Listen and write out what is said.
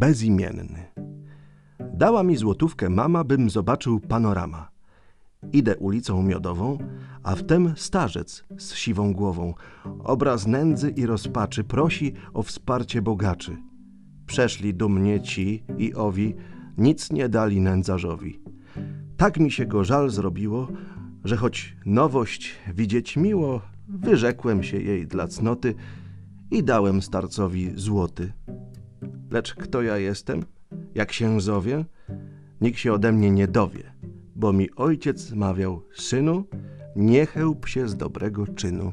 bezimienny. Dała mi złotówkę mama, bym zobaczył panorama. Idę ulicą miodową, a wtem starzec z siwą głową. Obraz nędzy i rozpaczy prosi o wsparcie bogaczy. Przeszli do mnie ci i owi, nic nie dali nędzarzowi. Tak mi się go żal zrobiło, że choć nowość widzieć miło, wyrzekłem się jej dla cnoty i dałem starcowi złoty. Lecz kto ja jestem? Jak się zowie? Nikt się ode mnie nie dowie, bo mi ojciec mawiał, synu, nie chełp się z dobrego czynu.